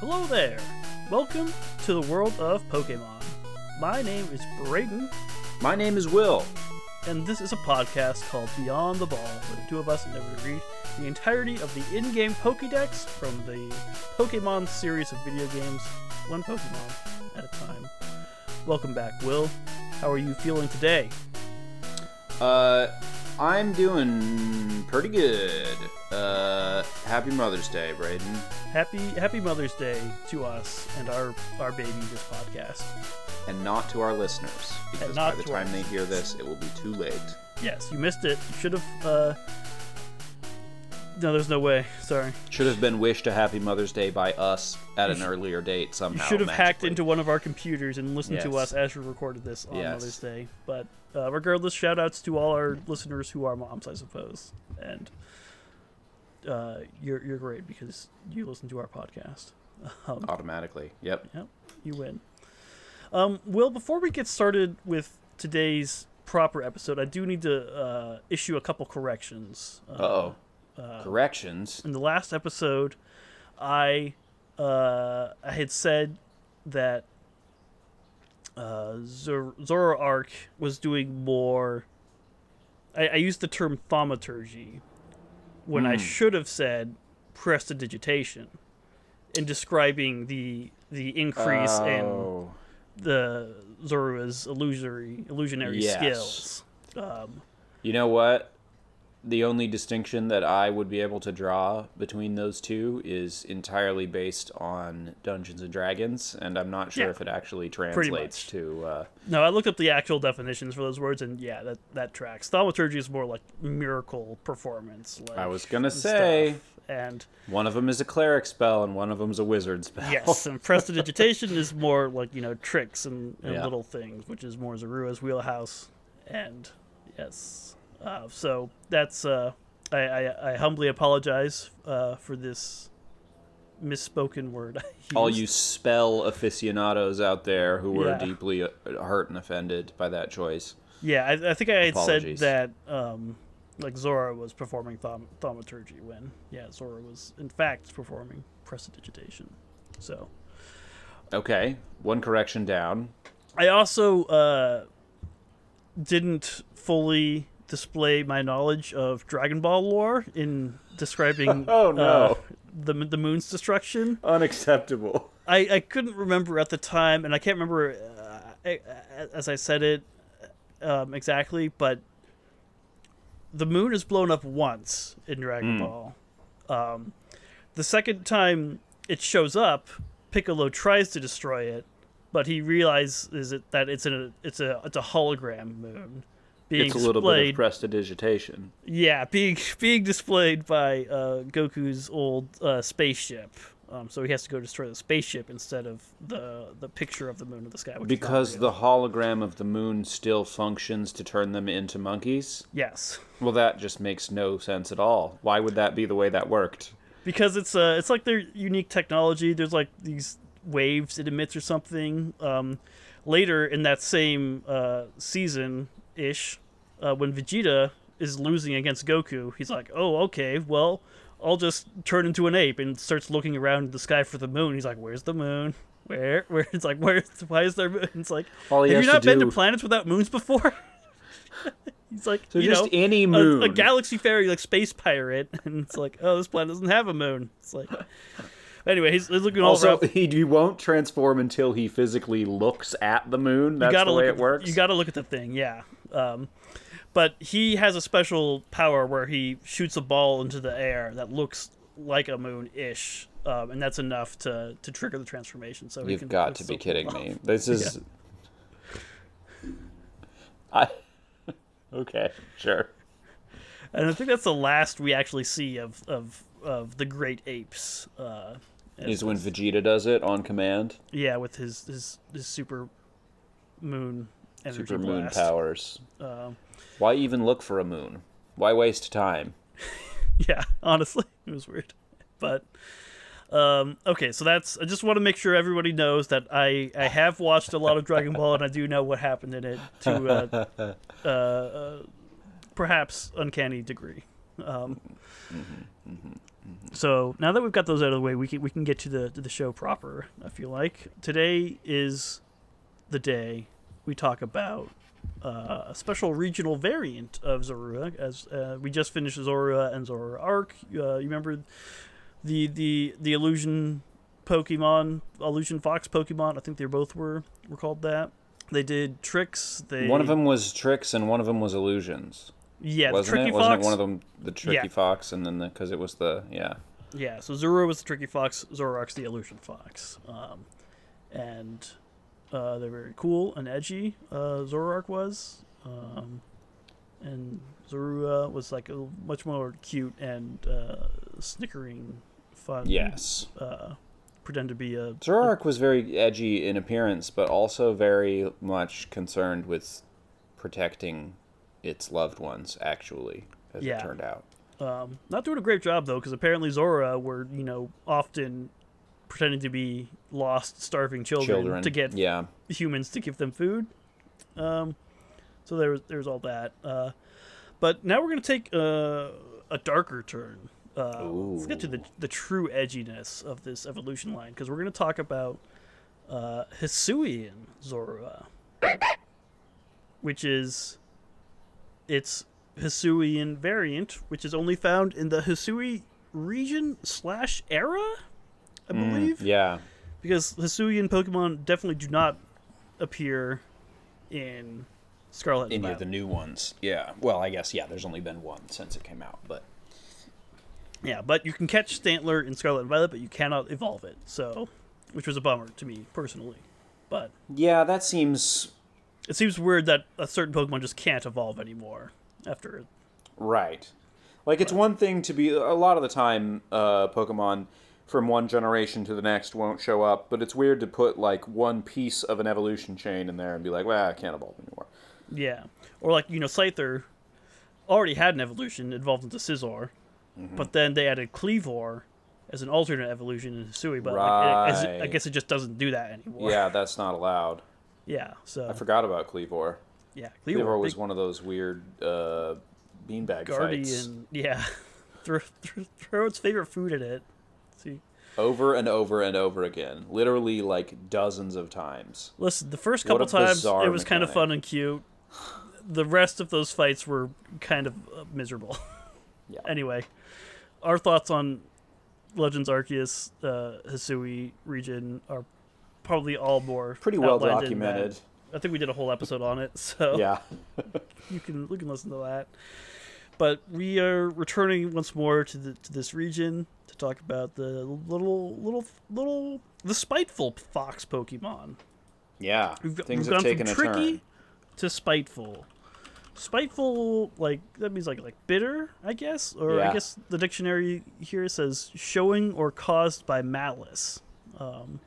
Hello there! Welcome to the world of Pokemon. My name is Brayden, My name is Will. and this is a podcast called Beyond the Ball, where the two of us endeavor to read the entirety of the in game Pokedex from the Pokemon series of video games, one Pokemon at a time. Welcome back, Will. How are you feeling today? Uh, I'm doing pretty good. Uh, happy Mother's Day, Braden. Happy Happy Mother's Day to us and our our baby this podcast. And not to our listeners, because by the time they hear this, it will be too late. Yes, you missed it. You should have. uh... No, there's no way. Sorry. Should have been wished a happy Mother's Day by us at an earlier date somehow. You should have hacked into one of our computers and listened to us as we recorded this on Yes. Mother's Day. But uh, regardless, shout outs to all our listeners who are moms, I suppose. And uh, you're, you're great because you listen to our podcast. Um, automatically. Yep. Yep, you win. Um, Will, before we get started with today's proper episode, I do need to uh, issue a couple corrections. Uh, Uh oh. Corrections. in the last episode, I uh, I had said that uh, Zor- Zoroark was doing more. I, I used the term thaumaturgy when I Hmm. should have said prestidigitation in describing the the increase in Oh. the Zorua's illusory illusionary Yes. skills. Um, You know what? The only distinction that I would be able to draw between those two is entirely based on Dungeons and Dragons, and I'm not sure Yeah. if it actually translates to. Uh, No, I looked up the actual definitions for those words, and yeah, that that tracks. Thaumaturgy is more like miracle performance. Like, I was gonna say. stuff. and one of them is a cleric spell, and one of them is a wizard spell. yes, and prestidigitation is more like you know tricks and, and Yeah. little things, which is more Zorua's wheelhouse. And yes, uh, so that's uh, I, I I humbly apologize uh, for this misspoken word. All you spell aficionados out there who were Yeah. deeply uh, hurt and offended by that choice. Yeah, I, I think I had Apologies. said that um, like Zorua was performing thaumaturgy when yeah Zorua was in fact performing prestidigitation. So Okay, one correction down. I also uh, didn't fully display my knowledge of Dragon Ball lore in describing Oh, no. uh, the the moon's destruction. Unacceptable. I, I couldn't remember at the time, and I can't remember uh, I- as I said it um, exactly, but the moon is blown up once in Dragon Hmm. Ball. Um, the second time it shows up, Piccolo tries to destroy it, but he realizes it, that it's a it's a it's a hologram moon being It's a little bit of prestidigitation. Yeah, being being displayed by uh, Goku's old uh, spaceship. Um, so he has to go destroy the spaceship instead of the the picture of the moon of the sky. Which Because the hologram of the moon still functions to turn them into monkeys? yes, Well, that just makes no sense at all. Why would that be the way that worked? because it's uh it's like their unique technology. There's like these waves it emits or something. Um, later in that same uh, season ish, uh, when Vegeta is losing against Goku, he's like, "Oh, okay, well." I'll just turn into an ape and starts looking around the sky for the moon. He's like, "Where's the moon? Where? Where?" It's like, "Where? Why is there?" Moon? It's like, have you to not been to planets without moons before? He's like, So you just know, any a- moon. a, galaxy fairy like space pirate, and it's like, oh, this planet doesn't have a moon. It's like, anyway, he's, he's looking all also, around. he, he won't transform until he physically looks at the moon. That's you gotta the look way at it the- works. You got to look at the thing, yeah. Um, but he has a special power where he shoots a ball into the air that looks like a moon ish, um, and that's enough to to trigger the transformation. So You've can, got to be kidding cool. me. This is. I. okay, sure. And I think that's the last we actually see of of of the great apes. Uh, Is when Vegeta does it on command. yeah, with his his his super moon energy Super moon blast. powers. Um, Why even look for a moon? Why waste time? yeah, honestly, it was weird, but um, okay. So that's. I just want to make sure everybody knows that I I have watched a lot of Dragon Ball and I do know what happened in it to uh, uh, uh, perhaps uncanny degree. Um, So now that we've got those out of the way, we can we can get to the to the show proper. I feel like today is the day we talk about uh, a special regional variant of Zorua. As uh, we just finished Zorua and Zoroark. Uh, you remember the the the illusion Pokemon, illusion Fox Pokemon. I think they both were were called that. They did tricks. They One of them was tricks and one of them was illusions. Yeah, wasn't tricky it? fox. Wasn't it one of them the tricky Yeah. fox and then the because it was the yeah. Yeah, so Zorua was the tricky fox, Zoroark's the illusion fox, um, and uh, they're very cool and edgy. Uh, Zoroark was, um, and Zorua was like a much more cute and uh, snickering, fun. Yes. Uh, pretend to be a Zoroark was very edgy in appearance, but also very much concerned with protecting its loved ones. Actually, as Yeah. it turned out. Um, not doing a great job though, because apparently Zorua were you know often pretending to be lost, starving children, Children. to get yeah. humans to give them food. Um, so there was there's all that. Uh, but now we're gonna take uh, a darker turn. Uh, let's get to the the true edginess of this evolution line because we're gonna talk about uh, Hisuian Zorua, which is its Hisuian variant, which is only found in the Hisui region slash era, I believe Mm, Yeah. because Hisuian Pokemon definitely do not appear in Scarlet and Any Violet. of the new ones. Yeah. Well, I guess yeah. There's only been one since it came out, but Yeah, but you can catch Stantler in Scarlet and Violet, but you cannot evolve it. So, which was a bummer to me personally. But yeah, that seems it seems weird that a certain Pokemon just can't evolve anymore after. Right. Like it's one thing to be a lot of the time uh, Pokemon from one generation to the next won't show up, but it's weird to put like one piece of an evolution chain in there and be like, well, I can't evolve anymore. Yeah, or like you know, Scyther already had an evolution, evolved into Scizor, Mm-hmm. but then they added Kleavor as an alternate evolution in Hisui. But like, it, it- I guess it just doesn't do that anymore. Yeah, that's not allowed. Yeah. So I forgot about Kleavor. yeah, Kleavor was one of those weird uh, beanbag fights. Yeah. throw, throw, throw its favorite food at it. See. Over and over and over again. Literally like dozens of times. Listen, the first couple times it was kind of fun and cute. The rest of those fights were kind of uh, miserable. Yeah. anyway, our thoughts on Legends Arceus, uh, Hisui region are probably all more Pretty well outlined in that. documented. I think we did a whole episode on it, so Yeah. you can you can listen to that. But we are returning once more to the to this region to talk about the little little little the spiteful fox Pokemon. Yeah. We've, Things we've have gone taken from a tricky turn. to spiteful. Spiteful, like that means like like bitter, I guess, or I guess the dictionary here says showing or caused by malice. Um,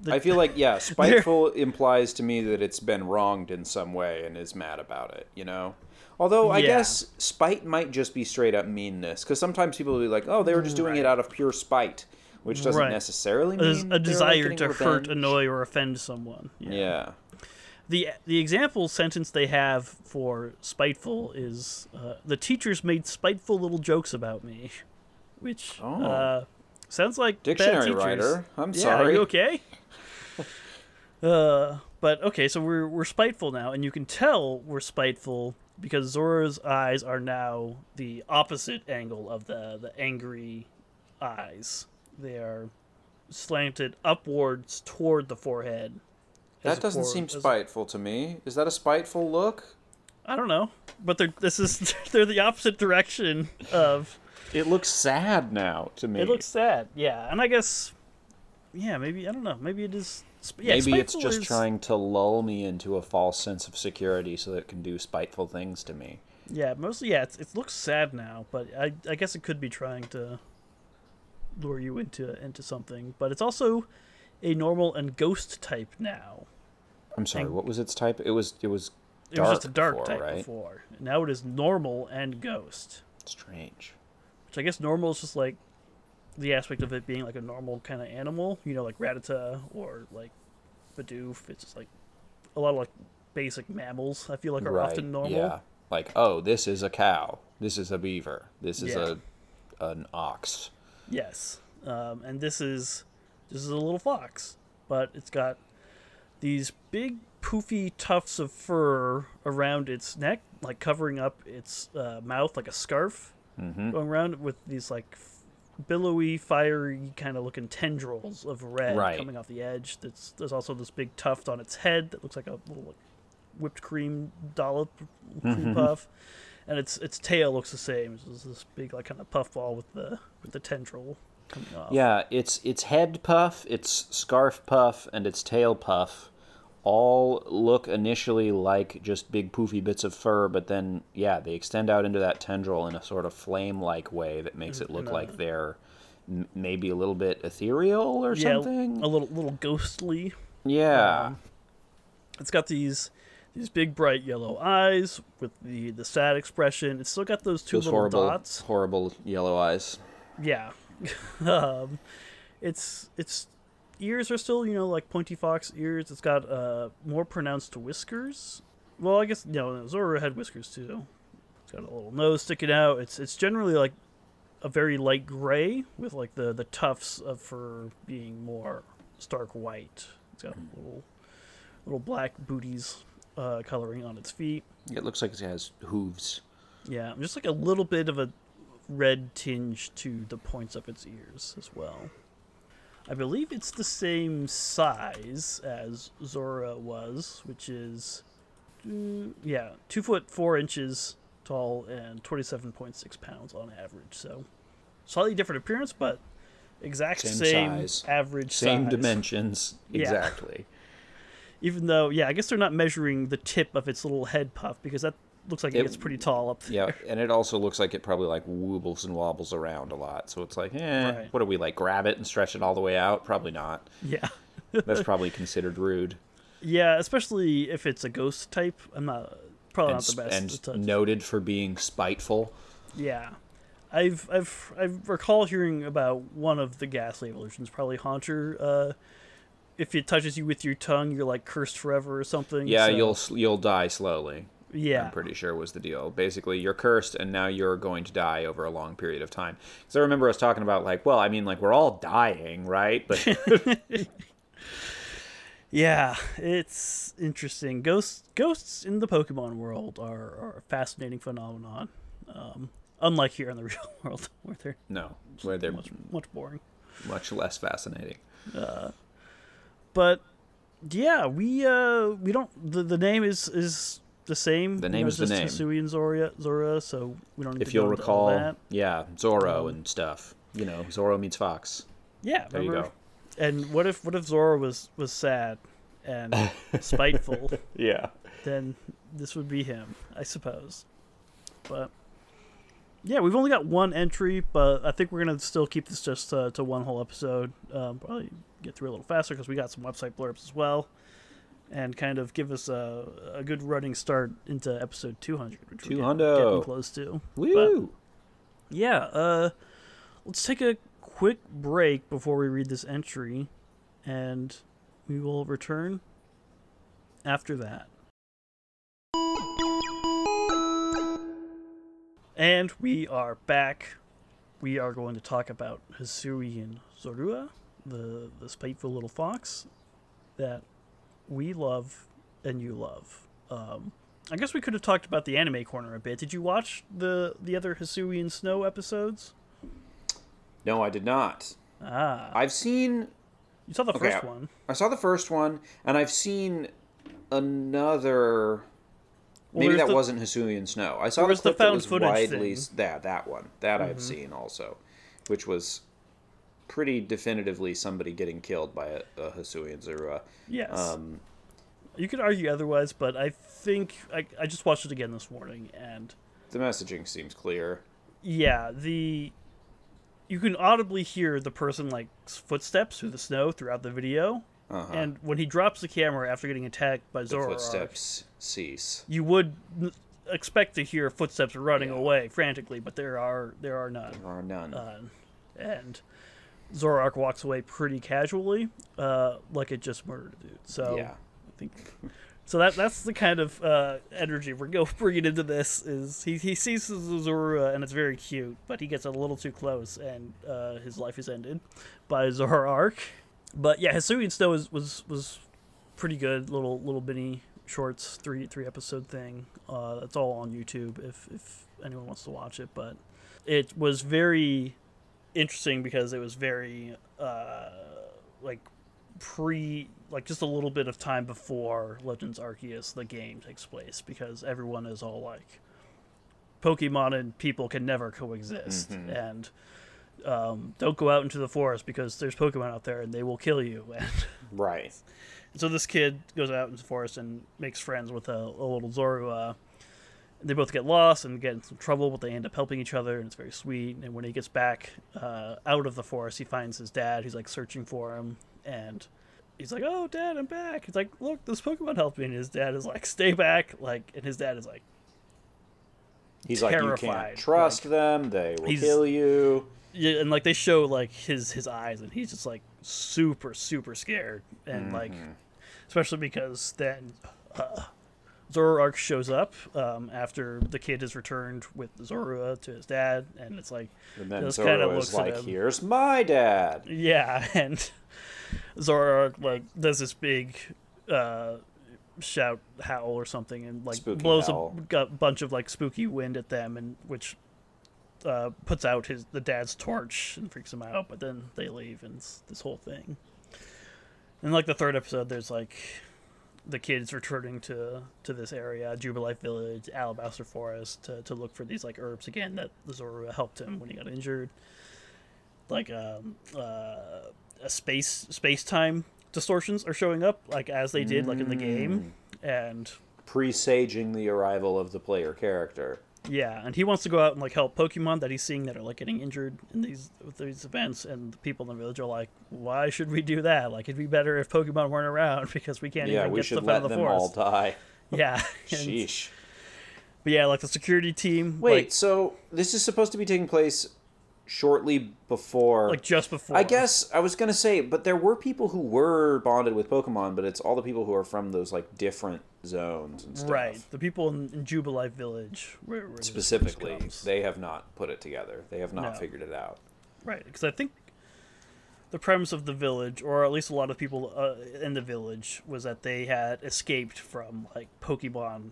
the- I feel like yeah, spiteful implies to me that it's been wronged in some way and is mad about it. You know. Although I Yeah. guess spite might just be straight up meanness, because sometimes people will be like, "Oh, they were just doing it out of pure spite," which doesn't Right. necessarily mean a like, desire getting to hurt, annoy, or offend someone. Yeah. The the example sentence they have for spiteful is uh, the teachers made spiteful little jokes about me, which Oh. uh, sounds like bad Dictionary writer. I'm yeah, sorry. Are you okay? uh, but okay, so we're we're spiteful now, and you can tell we're spiteful because Zorua's eyes are now the opposite angle of the the angry eyes. They are slanted upwards toward the forehead. That doesn't seem spiteful to me. Is that a spiteful look? I don't know, but they're this is they're the opposite direction of. It looks sad now to me. It looks sad, yeah, and I guess, yeah, maybe I don't know, maybe it is. Sp- Yeah, Maybe it's just is- trying to lull me into a false sense of security so that it can do spiteful things to me. Yeah, mostly yeah. It's, it looks sad now, but I I guess it could be trying to lure you into into something. But it's also a normal and ghost type now. I'm sorry, And- what was its type? It was it was It was just a dark before, type right? before. Now it is normal and ghost. Strange. Which I guess normal is just like the aspect of it being like a normal kind of animal, you know, like Rattata or like Bidoof. It's just like a lot of like basic mammals. I feel like are right. often normal. Yeah. Like, oh, this is a cow. This is a beaver. This is Yeah. a an ox. Yes, um, and this is this is a little fox, but it's got these big poofy tufts of fur around its neck, like covering up its uh, mouth like a scarf, Mm-hmm. going around with these like billowy, fiery kind of looking tendrils of red Right. coming off the edge. That's, there's also this big tuft on its head that looks like a little like, whipped cream dollop cream Mm-hmm. puff, and its its tail looks the same. It's this big like kind of puffball with the with the tendril coming off. Yeah, its its head puff, its scarf puff, and its tail puff all look initially like just big poofy bits of fur, but then yeah, they extend out into that tendril in a sort of flame-like way that makes it look a- like they're m- maybe a little bit ethereal or yeah, something. a little little ghostly. yeah. um, It's got these these big bright yellow eyes with the the sad expression. It's still got those two Those little horrible, dots. horrible yellow eyes. Yeah. um, it's it's ears are still you know like pointy fox ears. It's got uh more pronounced whiskers. Well, I guess no, Zorua had whiskers too. It's got a little nose sticking out. It's it's generally like a very light gray with like the the tufts of fur being more stark white. It's got little little black booties uh, coloring on its feet. It looks like it has hooves. Yeah, just like a little bit of a red tinge to the points of its ears as well. I believe it's the same size as Zorua was, which is, mm, yeah, two foot four inches tall and twenty-seven point six pounds on average. So, slightly different appearance, but exact Same same, size. average Same size. dimensions. Yeah. Exactly. Even though, yeah, I guess they're not measuring the tip of its little head puff because that looks like it, It- gets pretty tall up there. Yeah, and it also looks like it probably like wobbles and wobbles around a lot. So it's like, eh, Right. what do we like? Grab it and stretch it all the way out? Probably not. Yeah. That's probably considered rude. Yeah, especially if it's a ghost type. I'm not probably and, not the best and to touch. noted for being spiteful. Yeah, I've I've I recall hearing about one of the Gastly evolutions, probably Haunter. Uh, if it touches you with your tongue, you're like cursed forever or something. Yeah, so- you'll you'll die slowly. Yeah, I'm pretty sure was the deal. Basically, you're cursed, and now you're going to die over a long period of time. Because I remember us talking about like, well, I mean, like we're all dying, right? But yeah. It's interesting. Ghosts ghosts in the Pokemon world are, are a fascinating phenomenon. Um, unlike here in the real world, where they're no, where they're much much boring. much less fascinating. but yeah, we uh we don't the, the name is is the same. The you name know, is the name. Hisui and Zora, Zorua, so we don't need If to you'll recall, that. yeah, Zorro Um, and stuff. You know, Zorro meets Fox. Yeah, There you go. And what if what if Zorua was was sad and spiteful? Yeah. Then this would be him, I suppose. But yeah, we've only got one entry, but I think we're gonna still keep this just uh, to one whole episode. Um, probably get through a little faster because we got some website blurbs as well, and kind of give us a, a good running start into episode 200, which we're getting, getting close to. Woo! Yeah, uh, let's take a quick break before we read this entry, and we will return after that. And we are back. We are going to talk about Hisuian Zorua, the, the spiteful little fox that we love and you love. Um, I guess we could have talked about the anime corner a bit. Did you watch the the other Hisuian Snow episodes? No, I did not. Ah, I've seen. you saw the okay, first one. I saw the first one, and I've seen another. Well, Maybe that the- wasn't Hisuian Snow. I saw the was the clip that was footage widely thing. Mm-hmm. that that one that I've seen also, which was pretty definitively somebody getting killed by a, a Hisuian Zorua. Yes. Um, you could argue otherwise, but I think I, I just watched it again this morning, and the messaging seems clear. yeah, the you can audibly hear the person like footsteps through the snow throughout the video, Uh-huh. and when he drops the camera after getting attacked by the Zorua, footsteps cease. you would n- expect to hear footsteps running Yeah. away frantically, but there are there are none. There are none. uh, and Zoroark walks away pretty casually, uh, like it just murdered a dude. So yeah. I think So that that's the kind of uh, energy we're going bringing into this. Is he he sees Zorua and it's very cute, but he gets a little too close and uh, his life is ended by Zoroark. But yeah, Hisuian Snow was was was pretty good. Little little mini shorts, three three episode thing. Uh, that's all on YouTube if if anyone wants to watch it. But it was very interesting because it was very uh, like pre like just a little bit of time before Legends Arceus the game takes place because everyone is all like Pokemon and people can never coexist Mhm. and um, don't go out into the forest because there's Pokemon out there and they will kill you and Right. so this kid goes out into the forest and makes friends with a, a little Zorua. They both get lost and get in some trouble, but they end up helping each other, and it's very sweet. And when he gets back uh, out of the forest, he finds his dad. He's like searching for him, and he's like, "Oh, Dad, I'm back." He's like, "Look, this Pokemon helped me." And his dad is like, "Stay back!" Like, and his dad is like, He's like, you Terrified, can't trust them. They will kill you. yeah, and like they show like his his eyes, and he's just like super super scared, and like Mhm. especially because then uh, Zoroark shows up um, after the kid has returned with Zorua to his dad, and it's like, And then looks like, "Here's my dad." yeah, and Zoroark like does this big uh, shout howl or something, and like Spooky blows howl. a bunch of like spooky wind at them, and which uh, puts out his the dad's torch and freaks him out. But then they leave, and it's this whole thing. And like the third episode, there's like the kids returning to to this area, Jubilife Village, Alabaster Forest, to, to look for these like herbs again that Zorua helped him when he got injured. Like um, uh, a space space time distortions are showing up, like as they did like in the game, and Presaging the arrival of the player character. Yeah, and he wants to go out and like help Pokemon that he's seeing that are like getting injured in these with these events, and the people in the village are like, "Why should we do that? Like, it'd be better if Pokemon weren't around because we can't yeah, even we get should stuff out of the them all forest." die. Yeah, Sheesh. but yeah, like the security team, Wait, like, so this is supposed to be taking place shortly before. like just before. I guess I was gonna say, but there were people who were bonded with Pokemon, but it's all the people who are from those like different zones and stuff. right, the people in, in Jubilife Village, where, where Specifically, they have not put it together. They have not No. figured it out. Right, because I think the premise of the village, or at least a lot of people uh, in the village, was that they had escaped from like Pokemon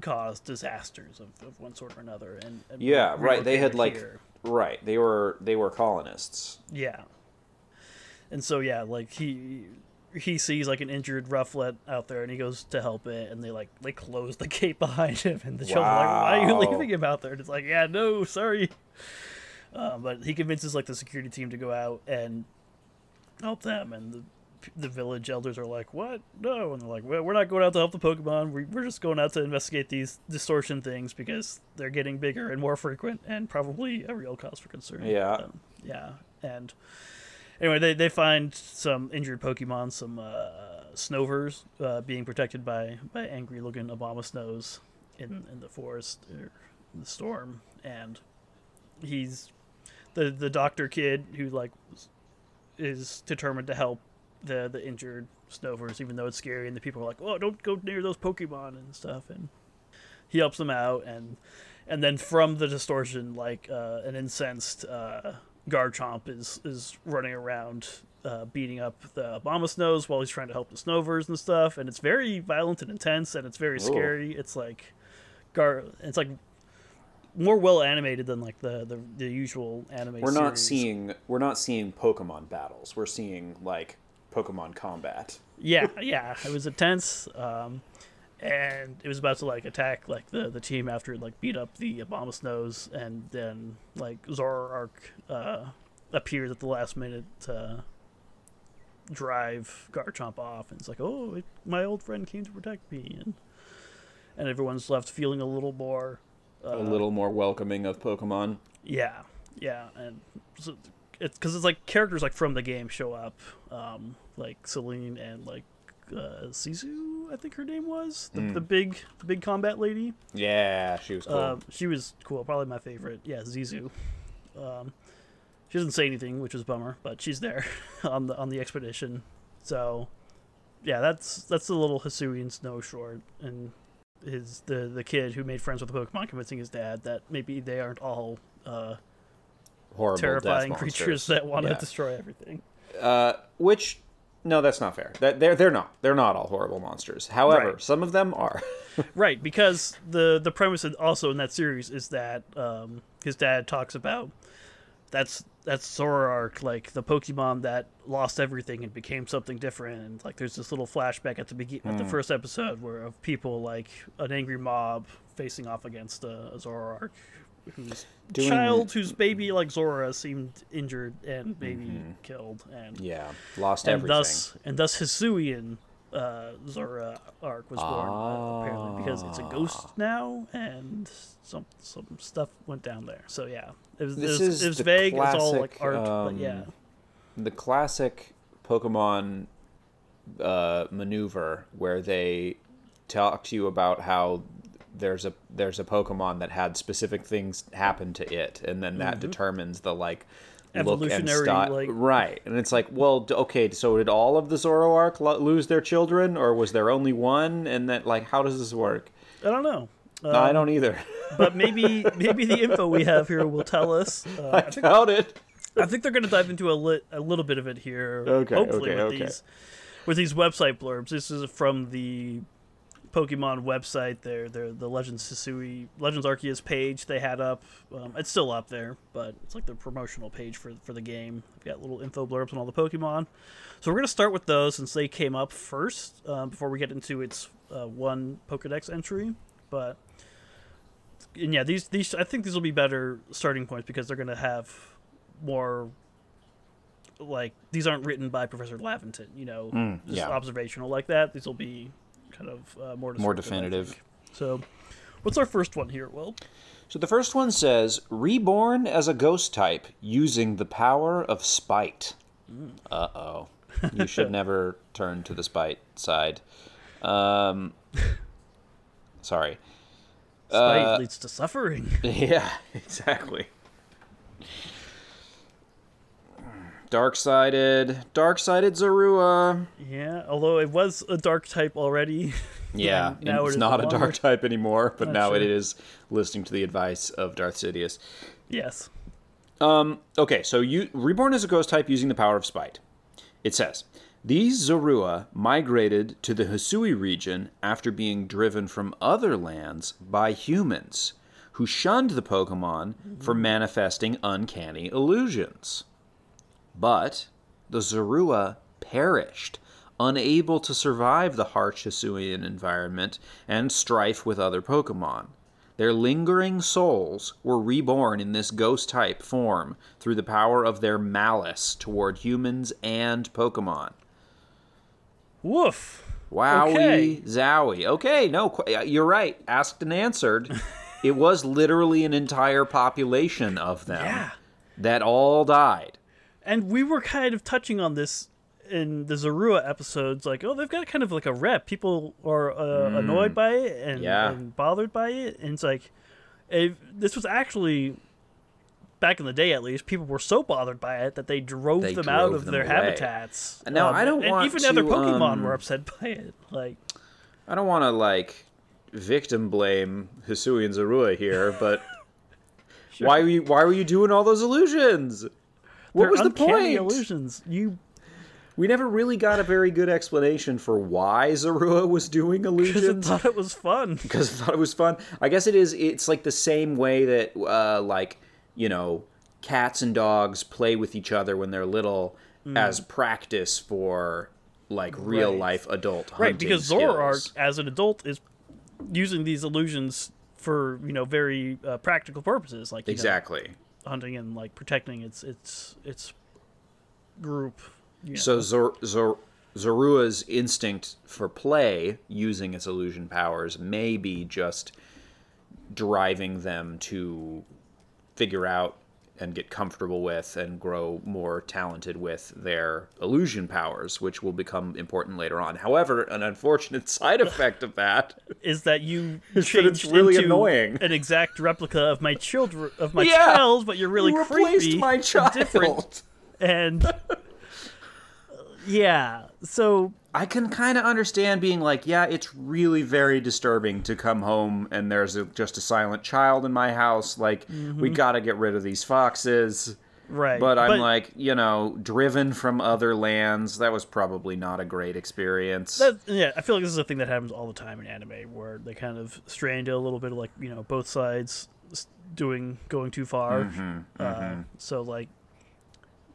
caused disasters of, of one sort or another, and, and Yeah, right. They had like here. right. They were they were colonists. yeah, and so yeah, like he he sees like an injured Rufflet out there, and he goes to help it, and they like they close the gate behind him, and the children are like, "Why are you leaving him out there?" And it's like, "Yeah, no, sorry." Uh, but he convinces like the security team to go out and help them, and the the village elders are like, "What? No!" And they're like, well, "We're not going out to help the Pokemon. We- We're just going out to investigate these distortion things because they're getting bigger and more frequent, and probably a real cause for concern." Yeah. Um, yeah. And anyway, they they find some injured Pokemon, some uh, Snovers, uh, being protected by by angry looking Abomasnows in in the forest or in the storm, and he's the the doctor kid who like is determined to help the the injured Snovers, even though it's scary, and the people are like, "Oh, don't go near those Pokemon and stuff." And he helps them out, and and then from the distortion, like uh, an incensed uh, Garchomp is is running around. Uh, beating up the Abomasnows while he's trying to help the Snovers and stuff, and it's very violent and intense, and it's very Ooh. scary. It's like, Gar, it's like more well animated than like the the, the usual anime. We're not series. seeing we're not seeing Pokemon battles. We're seeing like Pokemon combat. yeah, yeah, it was intense. Um, and it was about to like attack like the the team after it like beat up the Abomasnows, and then like Zoroark uh, appears at the last minute to drive Garchomp off, and it's like, oh, it, my old friend came to protect me, and and everyone's left feeling a little more uh, a little more welcoming of Pokemon. Yeah, yeah, and so it's because it's like characters like from the game show up, um, like Cyllene and like uh, Zisu, I think her name was the, Mm. the big the big combat lady. Yeah, she was cool. Um, she was cool, probably my favorite. Yeah, Zisu. Um, she doesn't say anything, which is a bummer, but she's there on the on the expedition. So yeah, that's that's the little Hisuian snow short, and his the the kid who made friends with the Pokemon convincing his dad that maybe they aren't all uh, Horrible terrifying creatures that want to Yeah. destroy everything. Uh, which no, that's not fair. That they're they're not. They're not all horrible monsters. However, Right. some of them are. Right, because the the premise also in that series is that um, his dad talks about that's that's Zoroark, like the Pokemon that lost everything and became something different. And like, there's this little flashback at the begin at the Hmm. first episode where of people like an angry mob facing off against a, a Zoroark whose child, whose baby like Zorua seemed injured and maybe killed, and yeah, lost and Mm-hmm. everything. thus and thus Hisuian uh, Zora arc was born uh, apparently because it's a ghost Ah. now and some some stuff went down there. So yeah, it was This it was, is it was vague. It's all like classic, art, but um, yeah, the classic Pokemon uh, maneuver where they talk to you about how there's a there's a Pokemon that had specific things happen to it, and then that determines the like look and Mm-hmm. Evolutionary, style. like- right, and it's like, well, okay, so did all of the Zoroark lo- lose their children, or was there only one? And that like, how does this work? I don't know. Uh, I don't either. but maybe maybe the info we have here will tell us. Uh, I think Doubt it. I think they're going to dive into a, lit, a little bit of it here. Okay, hopefully okay, with okay. these with these website blurbs. This is from the Pokemon website. Their their the Legends Hisui Legends Arceus page they had up. Um, it's still up there, but it's like the promotional page for for the game. They've got little info blurbs on all the Pokemon. So we're gonna start with those since they came up first um, before we get into its uh, one Pokedex entry. But and yeah, these these I think these will be better starting points because they're gonna have more like these aren't written by Professor Laventon, you know, Mm, just yeah. observational like that. These will be kind of uh, more More definitive. So, what's our first one here? Well, So the first one says, reborn as a ghost type using the power of spite. Uh oh. You should never turn to the spite side. Um, sorry. spite Uh, leads to suffering. Yeah, exactly. Dark sided. Dark sided Zorua. yeah, although it was a dark type already. Yeah, now it's is not a longer. dark type anymore, but Oh, now it sure. is listening to the advice of Darth Sidious. yes. Um, okay, so you reborn as a ghost type using the power of spite. It says these Zorua migrated to the Hisui region after being driven from other lands by humans, who shunned the Pokemon for manifesting uncanny illusions. But the Zorua perished, unable to survive the harsh Hisuian environment and strife with other Pokemon. Their lingering souls were reborn in this ghost type form through the power of their malice toward humans and Pokemon. Woof. Wowie, Okay. zowie. Okay, no, you're right. Asked and answered. it was literally an entire population of them Yeah. that all died. And we were kind of touching on this in the Zorua episodes, like, oh, they've got kind of like a rep. People are uh, annoyed by it and, Mm. Yeah. and bothered by it, and it's like, if, this was actually back in the day, at least, people were so bothered by it that they drove They them out of them their away. habitats. Um, Now, I don't and want even other Pokemon um, were upset by it. Like, I don't want to like victim blame Hisuian Zorua here, but why were you why were you doing all those illusions? What they're was the point? illusions. You We never really got a very good explanation for why Zorua was doing illusions. because it illusions. thought it was fun. because I thought it was fun. I guess it is. It's like the same way that, uh, like you know, cats and dogs play with each other when they're little as practice for like real Right. life adult Right, because skills. Zoroark, as an adult, is using these illusions for you know very uh, practical purposes, like you know, exactly. Hunting and like protecting its its its group. you know. So Zor- Zor- Zorua's instinct for play, using its illusion powers, may be just driving them to figure out and get comfortable with and grow more talented with their illusion powers, which will become important later on. However, an unfortunate side effect of that is that you that it's really into annoying. an exact replica of my children of my Yeah, child, but you're really you replaced creepy my and child. different and yeah so I can kind of understand being like, yeah, it's really very disturbing to come home and there's a, just a silent child in my house. Like, we got to get rid of these foxes. Right. But I'm like, you know, driven from other lands. That was probably not a great experience. That, yeah, I feel like this is a thing that happens all the time in anime, where they kind of stray into a little bit of like you know both sides doing going too far. Mm-hmm, Uh, so like,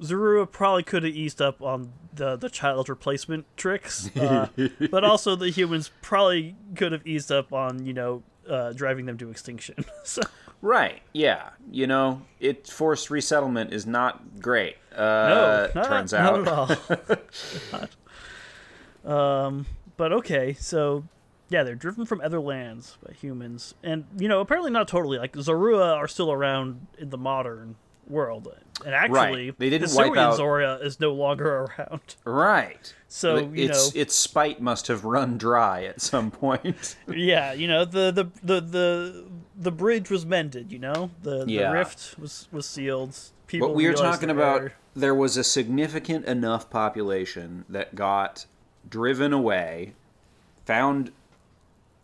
Zorua probably could have eased up on the the child replacement tricks, uh, but also the humans probably could have eased up on you know uh, driving them to extinction. so right. Yeah. You know, it forced resettlement is not great. Uh, no, not, turns not out. at all. Not. Um, but okay, so yeah, they're driven from other lands by humans, and you know, apparently not totally. Like Zorua are still around in the modern world, and actually, They didn't wipe out- Zorua is no longer around. Right. So It- you its know, its spite must have run dry at some point. yeah, you know, the the the the the bridge was mended. You know, the, Yeah. the rift was was sealed. People what we are talking about, error. there was a significant enough population that got driven away, found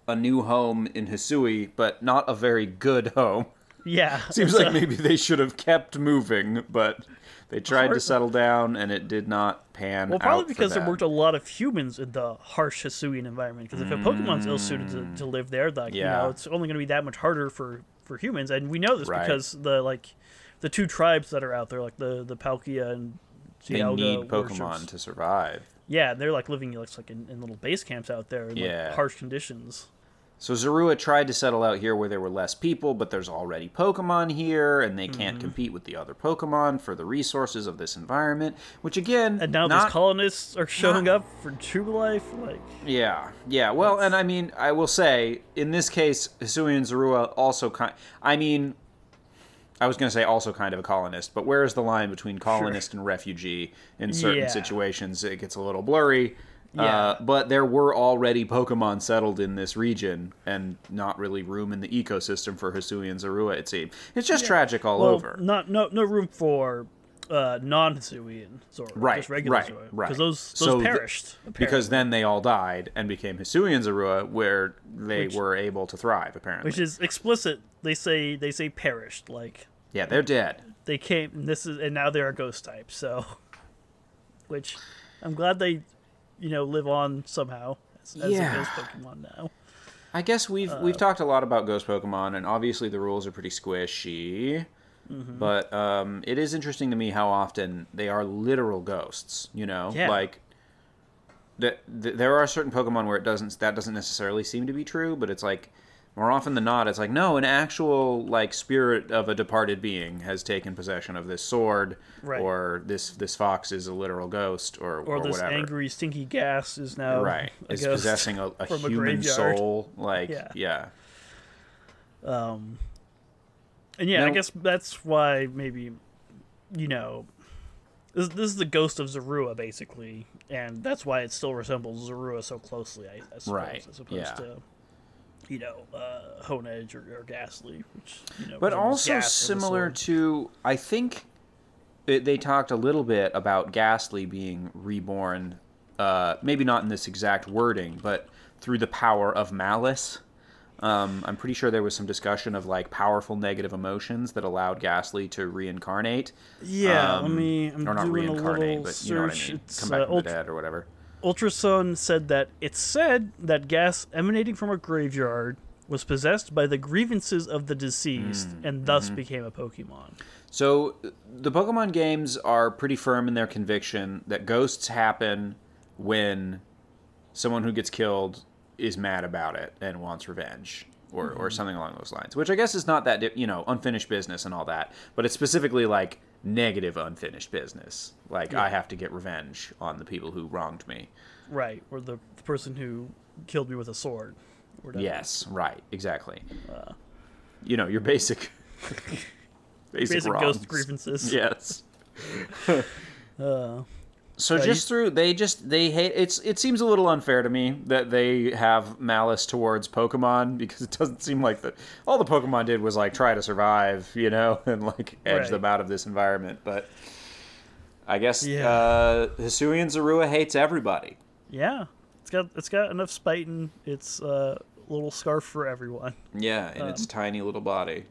a new home in Hisui, but not a very good home. Yeah, Seems like uh, maybe they should have kept moving, but they tried to settle down and it did not pan Well, probably because there weren't a lot of humans in the harsh Hisuian environment. Because if a Pokemon's ill suited to, to live there, like you Mm. Know, it's only going to be that much harder for for humans. And we know this Right. because the like the two tribes that are out there, like the the Palkia and They Dialga need worships- Pokemon to survive. Yeah, they're like living like in, in little base camps out there in Yeah. like, harsh conditions. So Zorua tried to settle out here where there were less people, but there's already Pokemon here, and they can't Mm-hmm. compete with the other Pokemon for the resources of this environment. Which again, And now not, these colonists are showing not- up for true life. Like, yeah, yeah. Well, and I mean, I will say in this case, Hisuian Zorua also kind. I mean, I was going to say also kind of a colonist, but where is the line between colonist and refugee? In certain Yeah. situations, it gets a little blurry. Yeah. Uh, but there were already Pokemon settled in this region, and not really room in the ecosystem for Hisuian Zorua. It seemed it's just tragic all well, over. not no no room for uh, non-Hisuian Zorua, Right, just regular right, Zorua, right. because those those So perished. because then they all died and became Hisuian Zorua, where they Which- were able to thrive. Apparently, which is explicit. They say they say perished, like yeah, they're dead. they came. This is and now they're a ghost type. So, which I'm glad they, you know, live on somehow as, as Yeah. a ghost Pokemon now. I guess we've Uh, we've talked a lot about Ghost Pokemon, and obviously the rules are pretty squishy. Mm-hmm. But um, it is interesting to me how often they are literal ghosts. You know, Yeah. like that. Th- there are certain Pokemon where it doesn't that doesn't necessarily seem to be true, but it's like more often than not, it's like no, an actual like spirit of a departed being has taken possession of this sword, Right. or this this fox is a literal ghost, or Or, this whatever. angry, stinky gas is now right a is ghost possessing a, a from a human soul. Like Yeah. yeah. Um, and yeah, I guess that's why maybe, you know, this, this is the ghost of Zorua basically, and that's why it still resembles Zorua so closely. I, I suppose, Right, as opposed yeah. to, you know, uh, Honedge or, or Gastly, which you know, but also a similar to I think it, they talked a little bit about Gastly being reborn, uh, maybe not in this exact wording, but through the power of malice. Um, I'm pretty sure there was some discussion of like powerful negative emotions that allowed Gastly to reincarnate. Yeah, let Um, me. I'm or not doing a reincarnate, little but you know what I mean. It's, Come back uh, from Ult- the dead or whatever. Ultra Sun said that it's said that gas emanating from a graveyard was possessed by the grievances of the deceased Mm, and thus mm-hmm. became a Pokemon. So the Pokemon games are pretty firm in their conviction that ghosts happen when someone who gets killed is mad about it and wants revenge or, or something along those lines. Which I guess is not that you know unfinished business and all that, but it's specifically like negative unfinished business. Like I have to get revenge on the people who wronged me. Right, or the, the person who killed me with a sword. or. Yes, right, exactly. you know your basic basic, Basic wrongs. ghost grievances. Yes. Uh, So just through they just they hate it's it seems a little unfair to me that they have malice towards Pokemon because it doesn't seem like that all the Pokemon did was like try to survive, you know, and like edge Right. them out of this environment. But I guess Yeah. uh Hisuian Zorua hates everybody. Yeah, it's got it's got enough spite in its uh, little scarf for everyone. Yeah, in its tiny little body.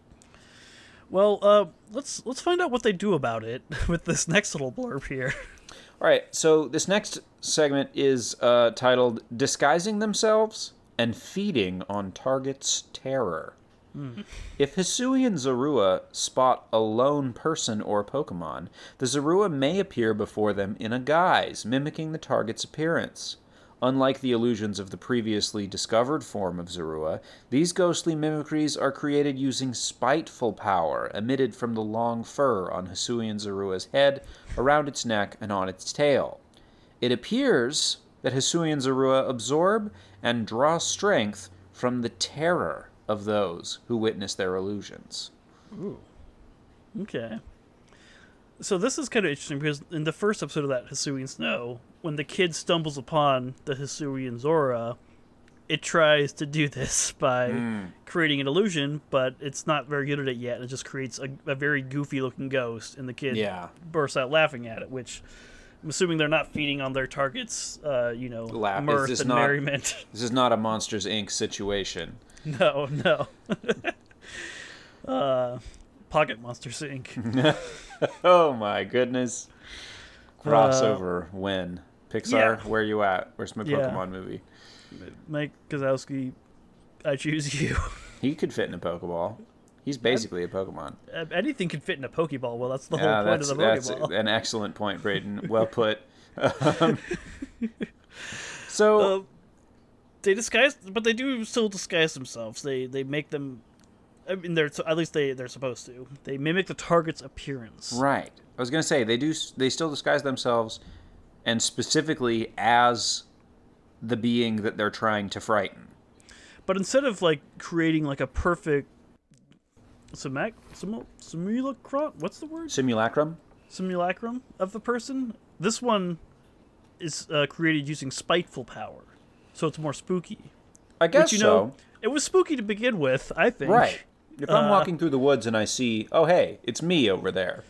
Well, uh, let's let's find out what they do about it with this next little blurb here. All right, so this next segment is uh, titled Disguising Themselves and Feeding on Target's Terror. If Hisuian Zorua spot a lone person or Pokemon, the Zorua may appear before them in a guise, mimicking the target's appearance. Unlike the illusions of the previously discovered form of Zorua, these ghostly mimicries are created using spiteful power emitted from the long fur on Hisuian Zorua's head, around its neck, and on its tail. It appears that Hisui and Zorua absorb and draw strength from the terror of those who witness their illusions. Ooh. Okay. So this is kind of interesting because in the first episode of that Hisuian Snow, when the kid stumbles upon the Hisuian Zorua, it tries to do this by Hmm. creating an illusion, but it's not very good at it yet. It just creates a, a very goofy looking ghost, and the kid Yeah. bursts out laughing at it, which I'm assuming they're not feeding on their targets, uh, you know, is mirth this and not- merriment. This is not a Monsters Inc. situation. no, no. uh, Pocket Monster Inc. Oh my goodness. Crossover win. Pixar, yeah. where you at? Where's my Yeah. Pokemon movie? Mike Wazowski, I choose you. He could fit in a Pokeball. He's basically a Pokemon. Uh, Anything can fit in a Pokeball. Well, that's the whole Yeah, point of the that's Pokeball. an excellent point, Braden. Well put. Um, so, Uh, they disguise, but they do still disguise themselves. They they make them. I mean, they're at least they they're supposed to. They mimic the target's appearance. right. I was gonna say they do. They still disguise themselves, and specifically as the being that they're trying to frighten. But instead of like creating like a perfect simac simul- simulacrum, what's the word? Simulacrum. Simulacrum of the person. This one is uh, created using spiteful power, so it's more spooky. I guess Which you so. know, it was spooky to begin with. I think. Right. If I'm Uh, walking through the woods and I see, oh hey, it's me over there,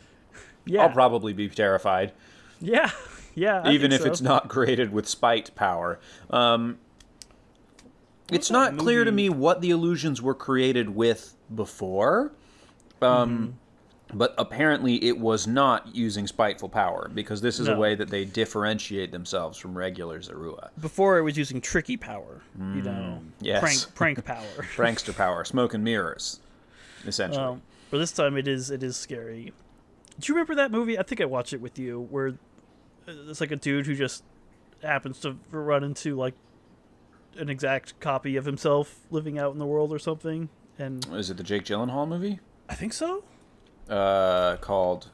Yeah. I'll probably be terrified, yeah. Yeah. I even if so. it's not created with spite power. Um, it's not clear to me what the illusions were created with before. Um, Mm-hmm. But apparently, it was not using spiteful power because this is a way that they differentiate themselves from regular Zorua. Before it was using tricky power, you know, Mm, yes. prank prank power. Prankster power, smoke and mirrors, essentially. um, but this time it is it is scary. Do you remember that movie? I think I watched it with you, where uh, it's like a dude who just happens to run into like an exact copy of himself living out in the world or something, and is it the Jake Gyllenhaal movie? I think so. uh, called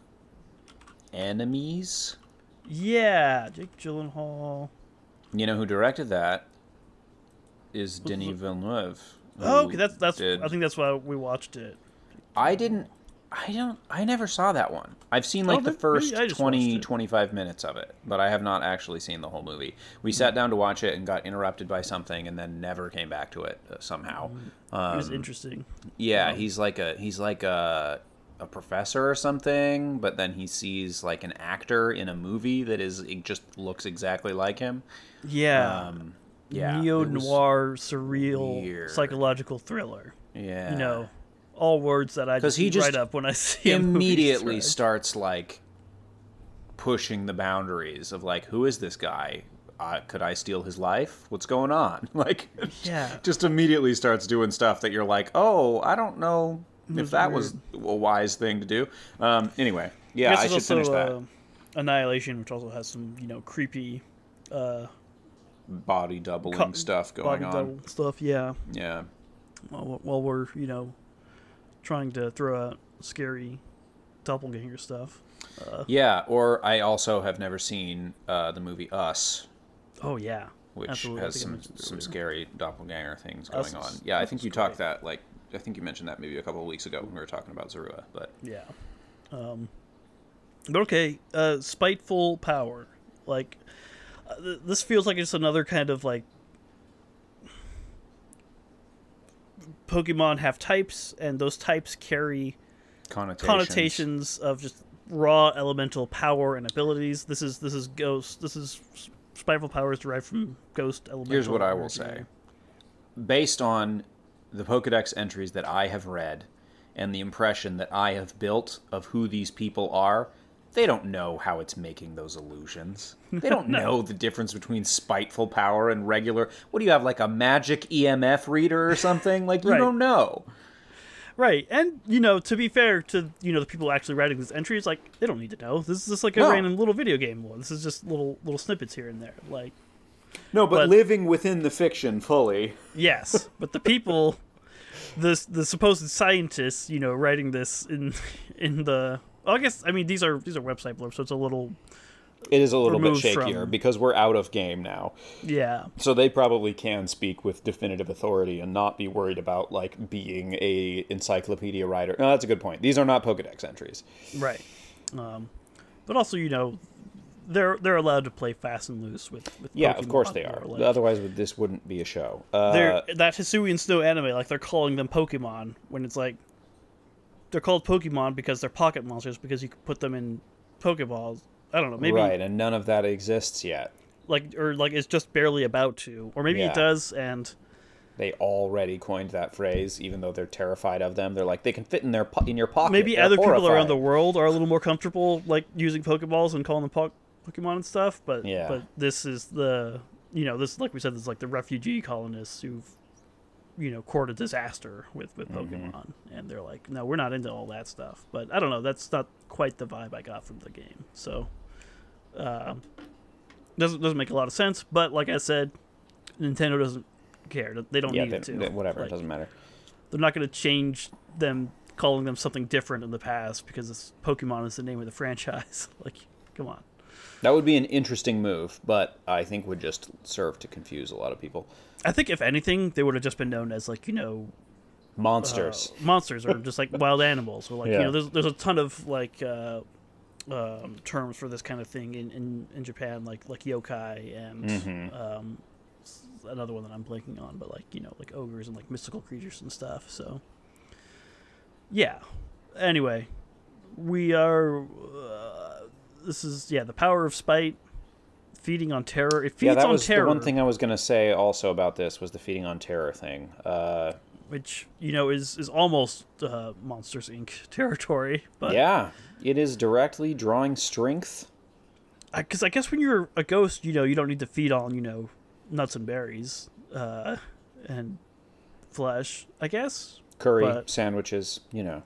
Enemies. Yeah, Jake Gyllenhaal. You know who directed that? Is Denis Villeneuve. Oh, okay, that's that's. did- I think that's why we watched it. I didn't. I don't. I never saw that one. I've seen like Oh, the first maybe 20, 25 minutes of it, but I have not actually seen the whole movie. We sat down to watch it and got interrupted by something, and then never came back to it uh, somehow. It was Um, interesting. Yeah, he's like a he's like a a professor or something, but then he sees like an actor in a movie that is it just looks exactly like him. Yeah. Um, yeah, neo noir, surreal, weird. psychological thriller. Yeah, You know, all words that I just he just write up when I see immediately starts like pushing the boundaries of like who is this guy? Uh, could I steal his life? What's going on? Like, Yeah. just immediately starts doing stuff that you're like, oh, I don't know if that was a wise thing to do. Um, anyway, yeah, I there's should finish that. uh, Annihilation, which also has some you know creepy uh, body doubling stuff going body on. stuff. Yeah, Yeah. while, while we're you know trying to throw out scary doppelganger stuff. Yeah, or I also have never seen uh, the movie Us, Oh yeah, which Absolutely, has some some scary doppelganger things Us going on. is- Yeah, I think you talked that like I think you mentioned that maybe a couple of weeks ago when we were talking about Zorua, but Yeah. Um, but okay, uh, spiteful power. Like, uh, this feels like it's another kind of like. Pokemon have types, and those types carry connotations. connotations of just raw elemental power and abilities. This is this is Ghost. This is spiteful powers derived from ghost elemental. Here's what I will say. Based on the Pokedex entries that I have read and the impression that I have built of who these people are, they don't know how it's making those illusions. They don't know the difference between spiteful power and regular. What do you have, like a magic EMF reader or something? Like, you Right. don't know. Right, and you know, to be fair to you know the people actually writing this entry, it's like they don't need to know. This is just like a No. random little video game one. This is just little little snippets here and there. Like, No, but, But- living within the fiction fully. yes, but the people, the the supposed scientists, you know, writing this in in the. Well, I guess I mean these are these are website blurbs, so it's a little It is a little bit shakier from- because we're out of game now. yeah So they probably can speak with definitive authority and not be worried about like being a encyclopedia writer. No, that's a good point. These are not Pokedex entries. right, um, but also you know they're they're allowed to play fast and loose with with Yeah, of course they are. like- Otherwise, this wouldn't be a show. Uh, that Hisuian Snow anime, like they're calling them Pokemon when it's like they're called Pokemon because they're pocket monsters because you can put them in Pokeballs. I don't know, maybe right, and none of that exists yet. like or like it's just barely about to, or maybe Yeah. it does. And They already coined that phrase, even though they're terrified of them. They're like they can fit in their po- in your pocket. maybe They're other people around the world are a little more comfortable like using Pokeballs and calling them po- Pokemon and stuff. But Yeah. but this is the you know this like we said this is like the refugee colonists who've you know court a disaster with with Mm-hmm. Pokemon, and they're like, no, we're not into all that stuff. But I don't know, that's not quite the vibe I got from the game. So, um, doesn't doesn't make a lot of sense. But like I said, Nintendo doesn't care. They don't Yeah, need they, to. they- whatever. Like, it doesn't matter. they're not going to change them calling them something different in the past because it's Pokemon is the name of the franchise. like, come on. That would be an interesting move, but I think would just serve to confuse a lot of people. I think if anything, they would have just been known as like you know Monsters. monsters or just like wild animals. Or like you know there's there's a ton of like uh, um, terms for this kind of thing in, in, in Japan like like yokai and Mm-hmm. um, another one that I'm blanking on but like you know like ogres and like mystical creatures and stuff so. Yeah. Anyway we are uh, this is yeah the power of spite feeding on terror it feeds yeah, that on was terror the one thing I was going to say also about this was the feeding on terror thing. Uh, which you know is is almost uh, Monsters Inc. territory. But yeah, it is directly drawing strength. because I, guess when you're a ghost, you know you don't need to feed on you know nuts and berries uh, and flesh. I guess. Curry, But- sandwiches, you know,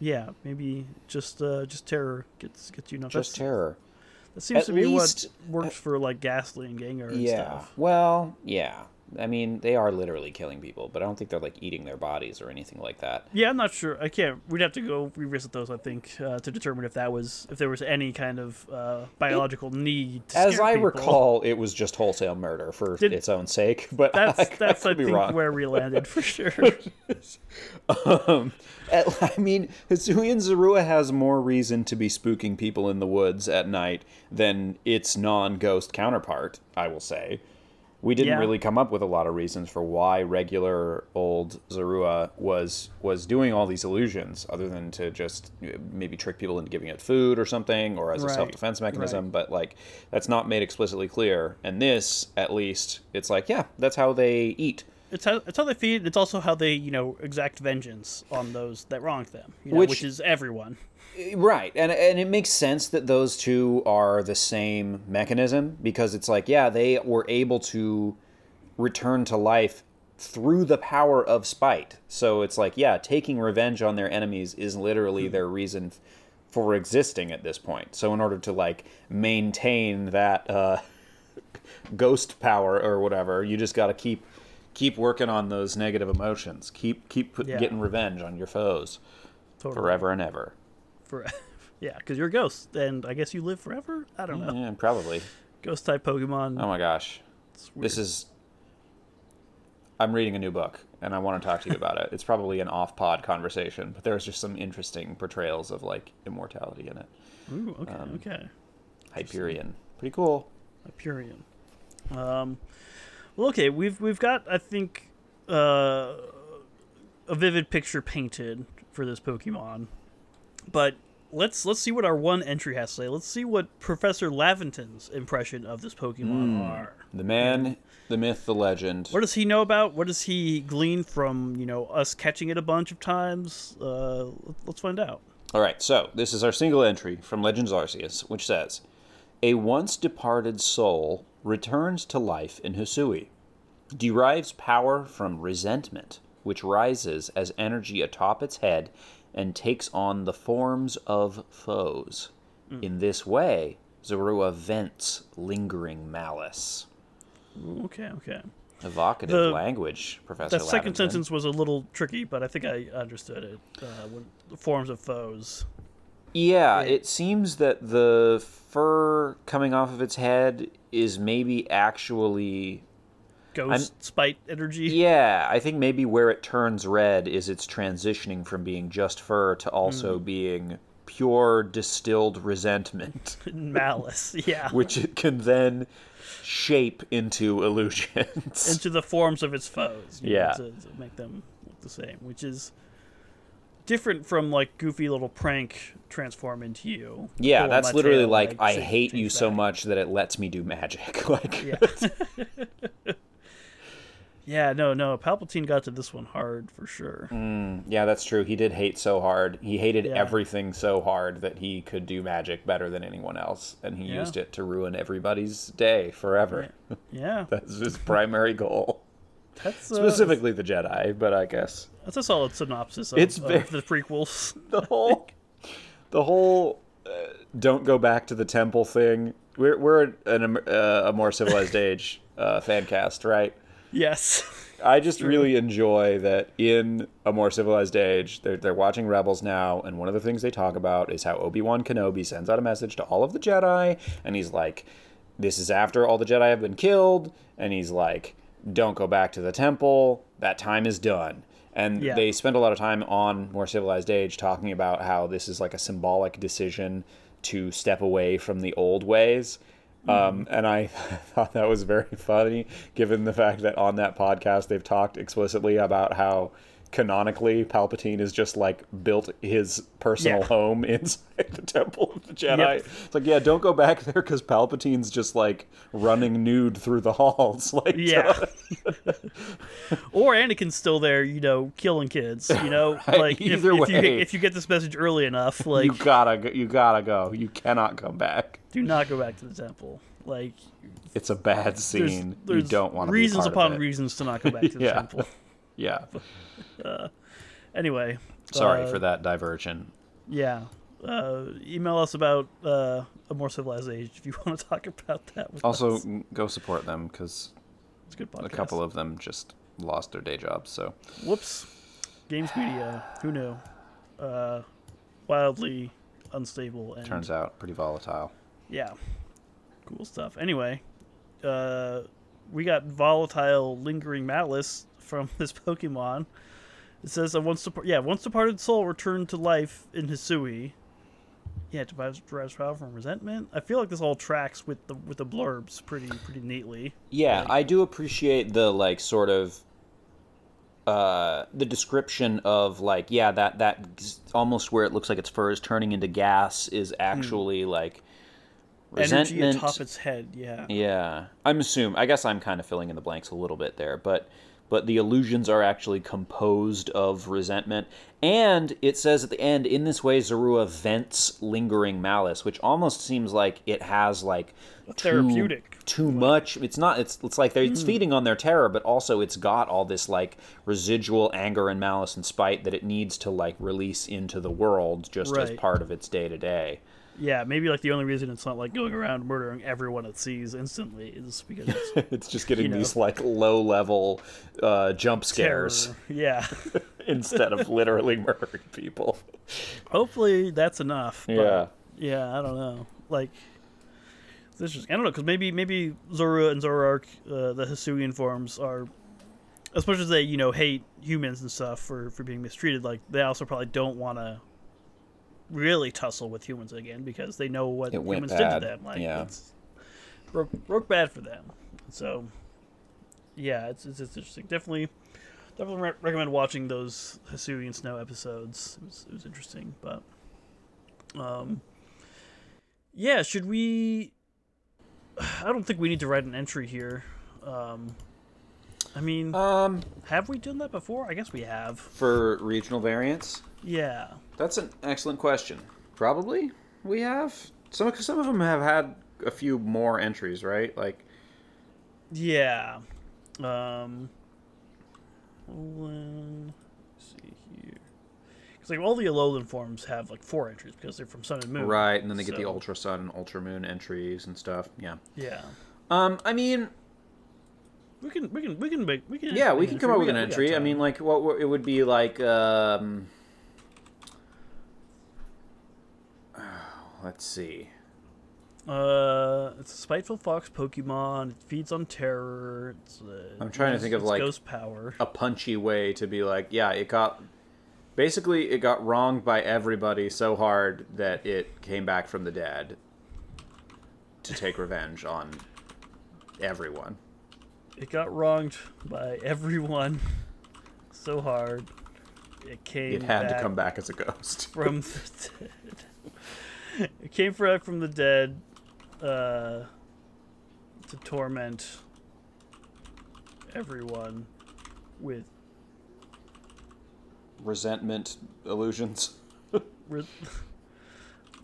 Yeah, maybe just uh, just terror gets gets you enough. just terror. That seems At to be least- what works for like Gastly and Gengar and Yeah. stuff. Well, yeah. I mean, they are literally killing people, but I don't think they're like eating their bodies or anything like that. Yeah, I'm not sure. I can't. We'd have to go revisit those. I think uh, to determine if that was if there was any kind of uh, biological need. To As I people. recall, it was just wholesale murder for Did- its own sake. But that's I, that's I, be think wrong. where we landed for sure. Um, at- I mean, Hisuian Zorua has more reason to be spooking people in the woods at night than its non-ghost counterpart. I will say, we didn't Yeah. really come up with a lot of reasons for why regular old Zorua was was doing all these illusions, other than to just uh, maybe trick people into giving it food or something, or as a self-defense mechanism. right. But like, that's not made explicitly clear. And this, at least, it's like, yeah, that's how they eat. It's how it's how they feed. It's also how they you know exact vengeance on those that wronged them. You know, Which- which, is everyone. Right, and and it makes sense that those two are the same mechanism because it's like, yeah, they were able to return to life through the power of spite. So it's like, yeah, taking revenge on their enemies is literally their reason for existing at this point. So in order to like maintain that uh, ghost power or whatever, you just got to keep keep working on those negative emotions. Keep keep put, Yeah. getting revenge on your foes Totally. forever and ever. For, yeah, because you're a ghost, and I guess you live forever. I don't know. Yeah, probably. Ghost type Pokemon. Oh my gosh. This is. I'm reading a new book, and I want to talk to you about it. It's probably an off-pod conversation, but there's just some interesting portrayals of like immortality in it. Ooh, okay, um, okay. Hyperion, pretty cool. Hyperion. Um, well, okay, we've we've got I think uh, a vivid picture painted for this Pokemon, but let's let's see what our one entry has to say. Let's see what Professor Laventon's impression of this Pokemon are. The man, the myth, the legend. What does he know about? What does he glean from you know us catching it a bunch of times? Uh, let's find out. All right, so this is our single entry from Legends Arceus, which says A once departed soul returns to life in Hisui, derives power from resentment, which rises as energy atop its head and takes on the forms of foes. In this way, Zorua vents lingering malice. Okay, okay. Evocative The- language, Professor. That second sentence was a little tricky, but I think I understood it. Uh, forms of foes. Yeah, it seems that the fur coming off of its head is maybe actually. Ghost spite energy. Yeah, I think maybe where it turns red is it's transitioning from being just fur to also Hmm. being pure distilled resentment, Malice. Yeah. which it can then shape into illusions. into the forms of its foes. you know, Yeah. to, to make them look the same, which is different from like goofy little prank transform into you. yeah, that's literally tail, like, I hate you so much that it lets me do magic. like Yeah. yeah, no, no. Palpatine got to this one hard for sure. Mm, yeah, that's true. He did hate so hard. He hated Yeah. everything so hard that he could do magic better than anyone else, and he Yeah. used it to ruin everybody's day forever. Yeah, That's his primary goal. That's uh, Specifically the Jedi, but I guess That's a solid synopsis of, It's of the prequels. the whole the whole uh, don't go back to the temple thing. We're we're an, uh, a more civilized age uh, fan cast, right? yes. I just really enjoy that in a more civilized age, they're, they're watching Rebels now, and one of the things they talk about is how Obi Wan Kenobi sends out a message to all of the Jedi, and he's like, This is after all the Jedi have been killed, and he's like, Don't go back to the temple, that time is done. And Yeah. they spend a lot of time on More Civilized Age talking about how this is like a symbolic decision to step away from the old ways. Um, and I thought that was very funny, given the fact that on that podcast they've talked explicitly about how canonically Palpatine is just like built his personal Yeah. home inside the Temple of the Jedi. Yep. It's like, yeah, don't go back there because Palpatine's just like running nude through the halls. Like, Yeah. Uh, or Anakin's still there, you know, killing kids. You know, Right, like if, either if you way. if you get this message early enough, like you gotta, go, you gotta go. You cannot come back. do not go back to the temple. Like It's a bad scene. there's you don't want reasons upon reasons to not go back to the Yeah. temple. Yeah. Anyway, Sorry uh, for that diversion. Yeah. Uh, email us about uh, a more civilized age if you want to talk about that. With Also, us. go support them because it's a good podcast. a couple of them just lost their day jobs. So Whoops. Games Media. Who knew? Uh, wildly unstable and turns out pretty volatile. yeah, cool stuff. Anyway, uh, we got volatile, lingering malice from this Pokemon. It says a once depart- yeah once departed soul returned to life in Hisui. Yeah, derives, derives power from resentment. I feel like this all tracks with the with the blurbs pretty pretty neatly. Yeah, Like- I do appreciate the like sort of uh the description of like yeah that that almost where it looks like its fur is turning into gas is actually like resentment. Energy atop its head. Yeah. Yeah, I'm assuming. I guess I'm kind of filling in the blanks a little bit there, but but the illusions are actually composed of resentment, and it says at the end, in this way, Zorua vents lingering malice, which almost seems like it has like too- Therapeutic. Too much. It's not. It's it's like they're, it's feeding on their terror, but also it's got all this like residual anger and malice and spite that it needs to like release into the world just as part of its day to day. Yeah, maybe like the only reason it's not like going around murdering everyone it sees instantly is because it's It's just getting know. these like low level uh, jump terror. scares. Yeah. instead of literally murdering people. Hopefully that's enough. but, Yeah. Yeah, I don't know. Like, this interesting. I don't know because maybe maybe Zorua and Zoroark, uh, the Hisuian forms, are as much as they you know hate humans and stuff for for being mistreated. Like they also probably don't want to really tussle with humans again because they know what It humans bad, did to them. Like, yeah. it's broke, broke bad for them. So, yeah, it's, it's, it's interesting. Definitely, definitely re- recommend watching those Hisuian Snow episodes. It was, it was interesting, but Um, yeah, should we? I don't think we need to write an entry here. Um, I mean, Um, have we done that before? I guess we have. for regional variants, Yeah. that's an excellent question. Probably we have some. Some of them have had a few more entries, right? Like, Yeah. Um. Alolan- let's see here. Because like all the Alolan forms have like four entries because they're from Sun and Moon. right, and then they get the Ultra Sun and Ultra Moon entries and stuff. Yeah. Yeah. Um, I mean, We can we can we can make we can yeah, we can come up with an got- we got entry. I mean, like, what what- it would be like. Um, let's see. Uh, it's a spiteful fox Pokemon. It feeds on terror. It's, uh, I'm trying to think of, like, ghost power. a punchy way to be like, yeah, it got basically it got wronged by everybody so hard that it came back from the dead to take revenge on everyone. It got wronged by everyone so hard. It came. It had back to come back as a ghost. from the dead. it came back from the dead uh, to torment everyone with Resentment illusions. re-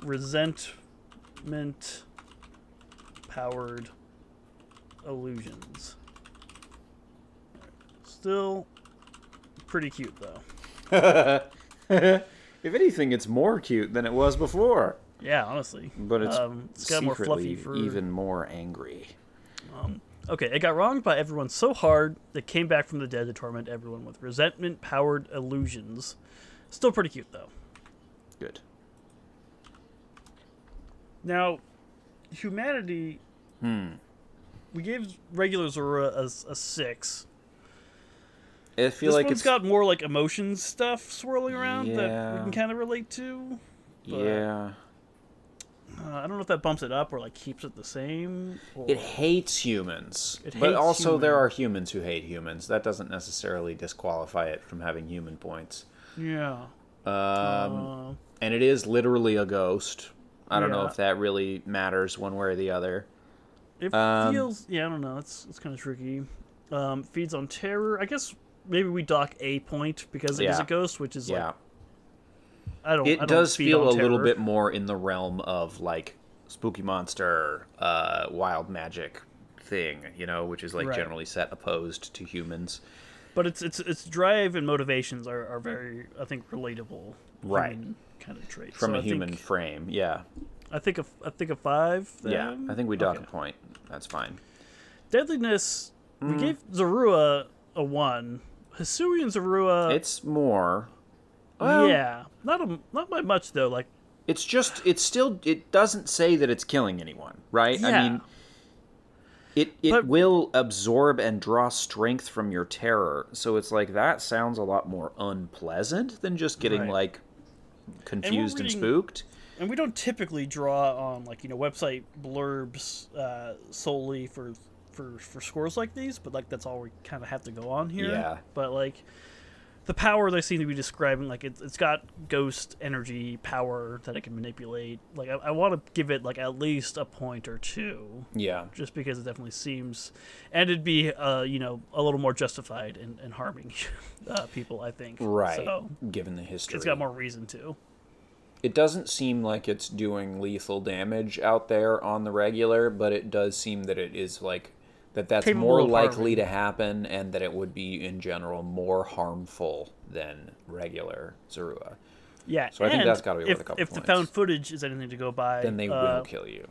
resentment powered illusions. Still pretty cute though. if anything, it's more cute than it was before. Yeah, honestly. But it's, um, it's got more fluffy fur. even more angry. Um, okay, it got wronged by everyone so hard that came back from the dead to torment everyone with resentment powered illusions. Still pretty cute though. Good. Now, humanity. Hmm. We gave regular Zorua a, a six. I feel this like one's it's got more like emotion stuff swirling around that we can kind of relate to. but- yeah. Uh, I don't know if that bumps it up or like keeps it the same. Or... It hates humans. It but hates also there are humans who hate humans. That doesn't necessarily disqualify it from having human points. yeah. Um, Uh, and it is literally a ghost. I don't know if that really matters one way or the other. It Um, feels yeah, I don't know. It's it's kind of tricky. Um, feeds on terror. I guess maybe we dock a point because it is Yeah. a ghost, which is yeah. like I don't. I it don't does feel a little bit more in the realm of like spooky monster, uh, wild magic thing, you know, which is like Right. generally set opposed to humans. but it's it's its drive and motivations are, are very I think relatable. Right. Kind of traits From So a I human Think, frame, yeah. I think a I think a five. Yeah. I think we dock Okay. a point. That's fine. Deadliness. Mm. We gave Zorua a one. Hisuian Zorua. It's more well, yeah, not a not by much though. Like It's just it's still it doesn't say that it's killing anyone, right? Yeah. I mean it it But- will absorb and draw strength from your terror. So it's like that sounds a lot more unpleasant than just getting Right. like confused and, reading- spooked. and we don't typically draw on like you know website blurbs uh, solely for for for scores like these, but like that's all we kind of have to go on here. Yeah. But like the power they seem to be describing, like it's it's got ghost energy power that it can manipulate. Like I, I want to give it like at least a point or two, Yeah. just because it definitely seems, and it'd be uh you know a little more justified in, in harming uh, people. I think. Right. So given the history. it's got more reason to. It doesn't seem like it's doing lethal damage out there on the regular, but it does seem that it is like that that's more likely to happen and that it would be in general more harmful than regular Zorua. Yeah, So I think that's gotta be worth if, a couple If the found footage is anything to go by, Then they uh, will kill you.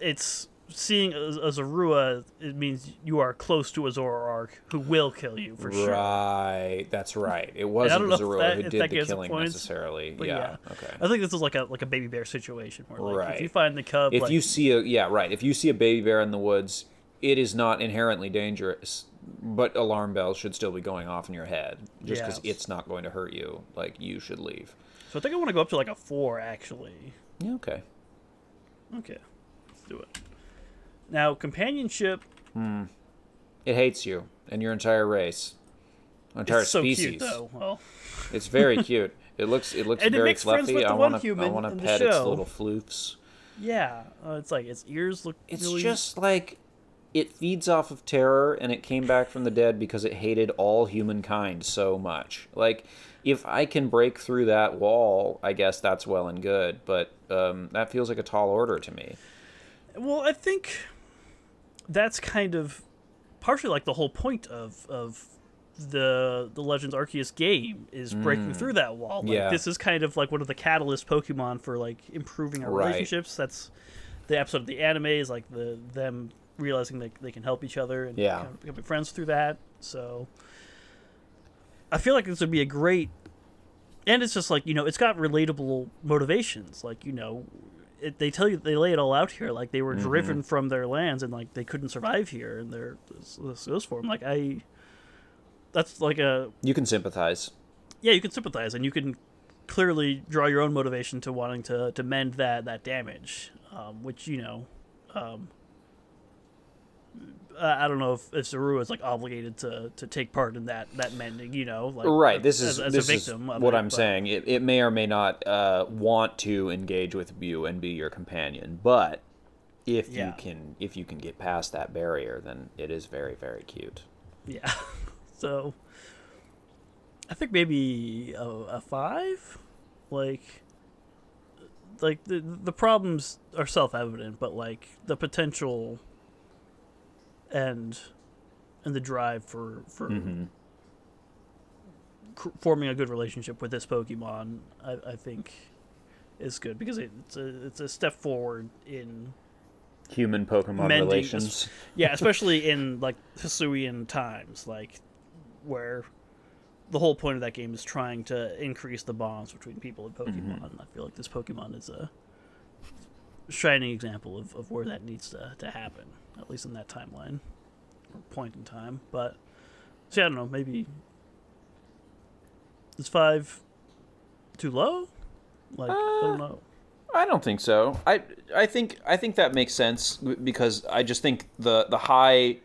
It's seeing a, a Zorua. It means you are close to a Zoroark who will kill you for sure. Right, that's right. It wasn't Zorua that- who did the killing points, necessarily. Yeah, yeah, okay. I think this is like a like a baby bear situation where like Right. if you find the cub, If like, you see a yeah, right. If you see a baby bear in the woods, it is not inherently dangerous, but alarm bells should still be going off in your head just because Yes. it's not going to hurt you. Like you should leave. so I think I want to go up to like a four actually. Yeah, okay. Okay, let's do it. Now companionship. Hmm. It hates you and your entire race, entire It's so species. cute though. Well, It's very cute. It looks it looks And very friends fluffy. with the I want to I want to pet its little floofs. Yeah, uh, it's like its ears look. It's really... just like it feeds off of terror and it came back from the dead because it hated all humankind so much. Like if I can break through that wall, I guess that's well and good, but um, that feels like a tall order to me. Well, I think that's kind of partially like the whole point of of the the Legends Arceus game is breaking through that wall. Like, Mm. Yeah. This is kind of like one of the catalyst Pokemon for like improving our Right. relationships. That's the episode of the anime is like the them realizing that they can help each other and Yeah. kind of becoming friends through that. So I feel like this would be a great and it's just like you know it's got relatable motivations like you know it, they tell you they lay it all out here like they were driven from their lands and like they couldn't survive here and they're this, this goes for them like i that's like a You can sympathize. yeah you can sympathize and you can clearly draw your own motivation to wanting to to mend that that damage um, which you know um, I I don't know if, if Saru is like obligated to, to take part in that, that mending, you know, like Right. as- This is as, this a is victim. of what I'm but- saying. It, it may or may not uh, want to engage with you and be your companion, but if Yeah. you can if you can get past that barrier, then it is very very cute. Yeah. So I think maybe a, a five, like, like the the problems are self evident, but like the potential and and the drive for for Mm-hmm. cr- forming a good relationship with this Pokemon, I, I think is good because it, it's a it's a step forward in Human Pokemon Mending relations. yeah, especially in like Hisuian times, like where the whole point of that game is trying to increase the bonds between people and Pokemon. I feel like this Pokemon is a shining example of, of where that needs to, to happen, at least in that timeline or point in time. But see, I don't know, maybe is five too low? Like I don't uh, know. I don't think so. I I think I think that makes sense because I just think the the high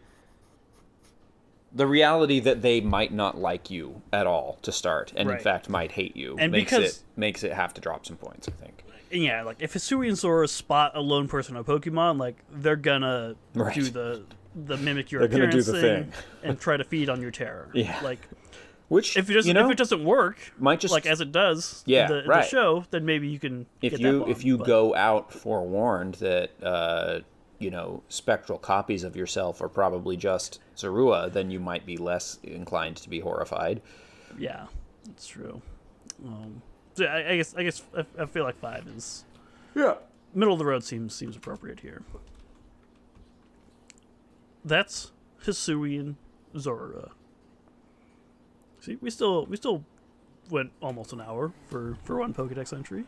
the reality that they might not like you at all to start and Right. in fact might hate you And makes because- it makes it have to drop some points, I think. Yeah, like if Hisuian Zorua spot a lone person on Pokemon, like they're gonna Right. do the the mimic your They're appearance the thing, thing. and try to feed on your terror. Yeah. Like Which if it doesn't you know if it doesn't work, might just like as it does Yeah, in the, in the right. show, then maybe you can if get you that if you but- go out forewarned that uh, you know spectral copies of yourself are probably just Zorua, then you might be less inclined to be horrified. yeah, that's true. Um, I, I guess I guess I, I feel like five is Yeah. middle of the road seems seems appropriate here. That's Hisuian Zorua. See, we still we still went almost an hour for for one Pokedex entry.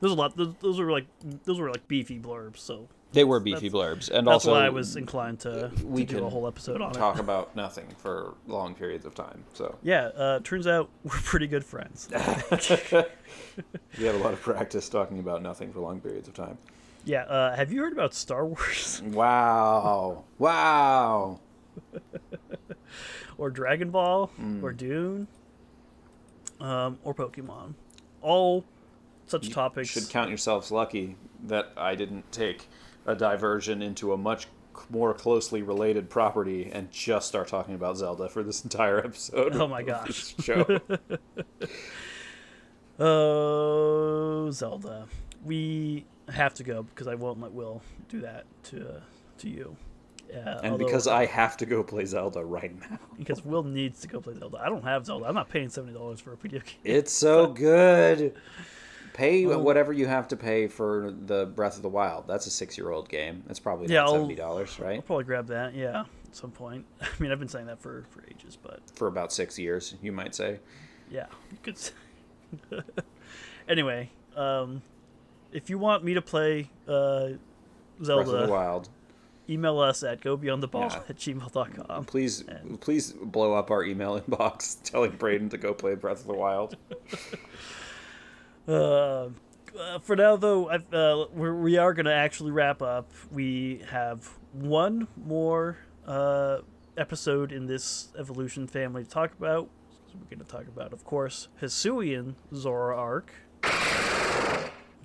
There's a lot. Those, those were like those were like beefy blurbs, so They were beefy blurbs, and that's also why I was inclined to, to we do a whole episode on it. talk it. about nothing for long periods of time. So Yeah, uh, turns out we're pretty good friends. we have a lot of practice talking about nothing for long periods of time. yeah, uh, have you heard about Star Wars Wow! Wow! or Dragon Ball Hmm. or Dune um, or Pokemon? All such topics. Should count yourselves lucky that I didn't take a diversion into a much more closely related property and just start talking about Zelda for this entire episode. Oh my gosh. show. Oh, Zelda. We have to go because I won't let Will do that to uh, to you. Yeah, and although- because I have to go play Zelda right now. because Will needs to go play Zelda. I don't have Zelda. I'm not paying seventy dollars for a video game. It's so good. Pay Oh. whatever you have to pay for the Breath of the Wild. That's a six-year-old game. That's probably yeah, seventy dollars, right? I'll probably grab that. Yeah, at some point. I mean, I've been saying that for for ages, but For about six years, you might say. yeah, you could. s- anyway, um, if you want me to play uh, Breath of the Zelda, Wild. email us at gobeyondtheball Yeah. at gmail.com. Please, And- please blow up our email inbox telling Braden to go play Breath of the Wild. Uh, uh, for now, though, uh, we're, we are going to actually wrap up. We have one more uh, episode in this evolution family to talk about. So we're going to talk about, of course, Hisuian arc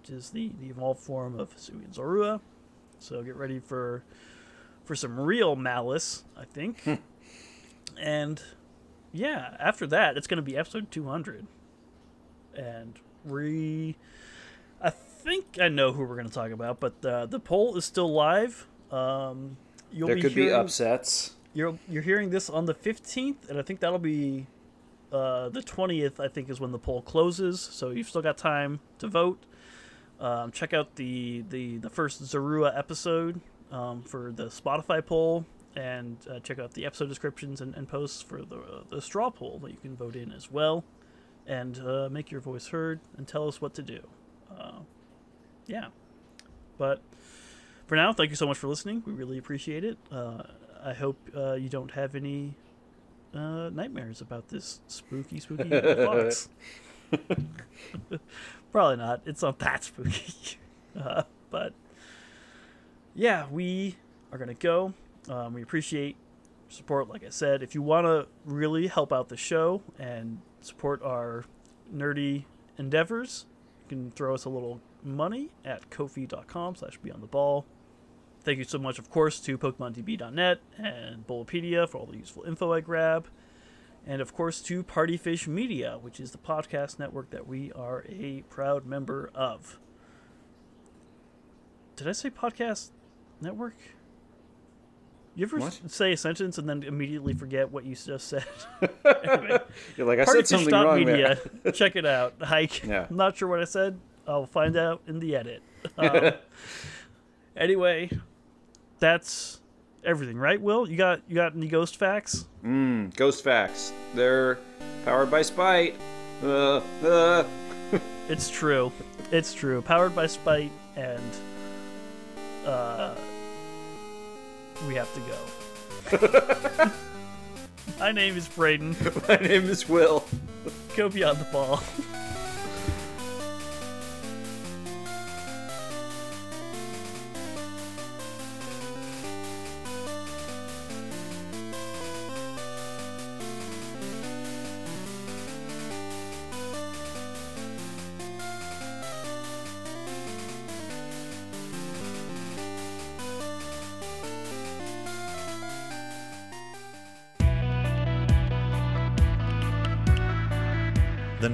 which is the, the evolved form of Hisuian Zorua. So get ready for for some real malice, I think. and yeah, after that, it's going to be episode 200. And we. I think I know who we're going to talk about, but uh, the poll is still live. Um, you'll there be could hearing, be upsets. You're you're hearing this on the 15th, and I think that'll be uh, the 20th. I think is when the poll closes, so you've still got time to vote. Um, check out the, the the first Zorua episode um, for the Spotify poll, and uh, check out the episode descriptions and, and posts for the uh, the straw poll that you can vote in as well, and uh, make your voice heard and tell us what to do. Uh, yeah, but for now, thank you so much for listening. We really appreciate it. Uh, I hope uh, you don't have any nightmares about this spooky, spooky fox. Probably not. It's not that spooky. but yeah, we are gonna go. Um, we appreciate support. Like I said, if you want to really help out the show and support our nerdy endeavors, you can throw us a little money at ko-fi.com slash beyond the ball. Thank you so much, of course, to PokemonDB.net and Bulbapedia for all the useful info I grab. And of course, to Partyfish Media, which is the podcast network that we are a proud member of. Did I say podcast network? You ever what? say a sentence and then immediately forget what you just said? anyway, You're like, I said something wrong media. there. Check it out. Hike. Yeah. I'm not sure what I said. I'll find out in the edit. Um, anyway, that's everything, right? Will you got you got any ghost facts? Mmm, ghost facts. They're powered by spite. Uh, uh. it's true. It's true. Powered by spite, and uh, we have to go. My name is Braden. My name is Will. Go beyond the ball.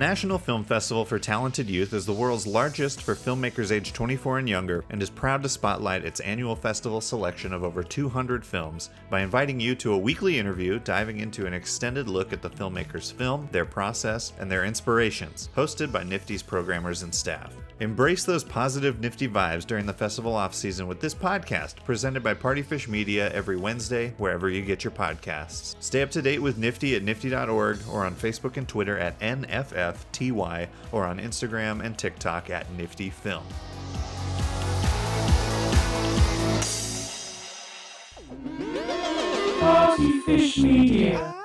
National Film Festival for Talented Youth is the world's largest for filmmakers aged 24 and younger and is proud to spotlight its annual festival selection of over 200 films by inviting you to a weekly interview diving into an extended look at the filmmaker's film, their process, and their inspirations, hosted by Nifty's programmers and staff. Embrace those positive Nifty vibes during the festival off season with this podcast presented by Partyfish Media every Wednesday, wherever you get your podcasts. Stay up to date with Nifty at nifty.org or on Facebook and Twitter at NFFTY or on Instagram and TikTok at Nifty Film. Partyfish Media.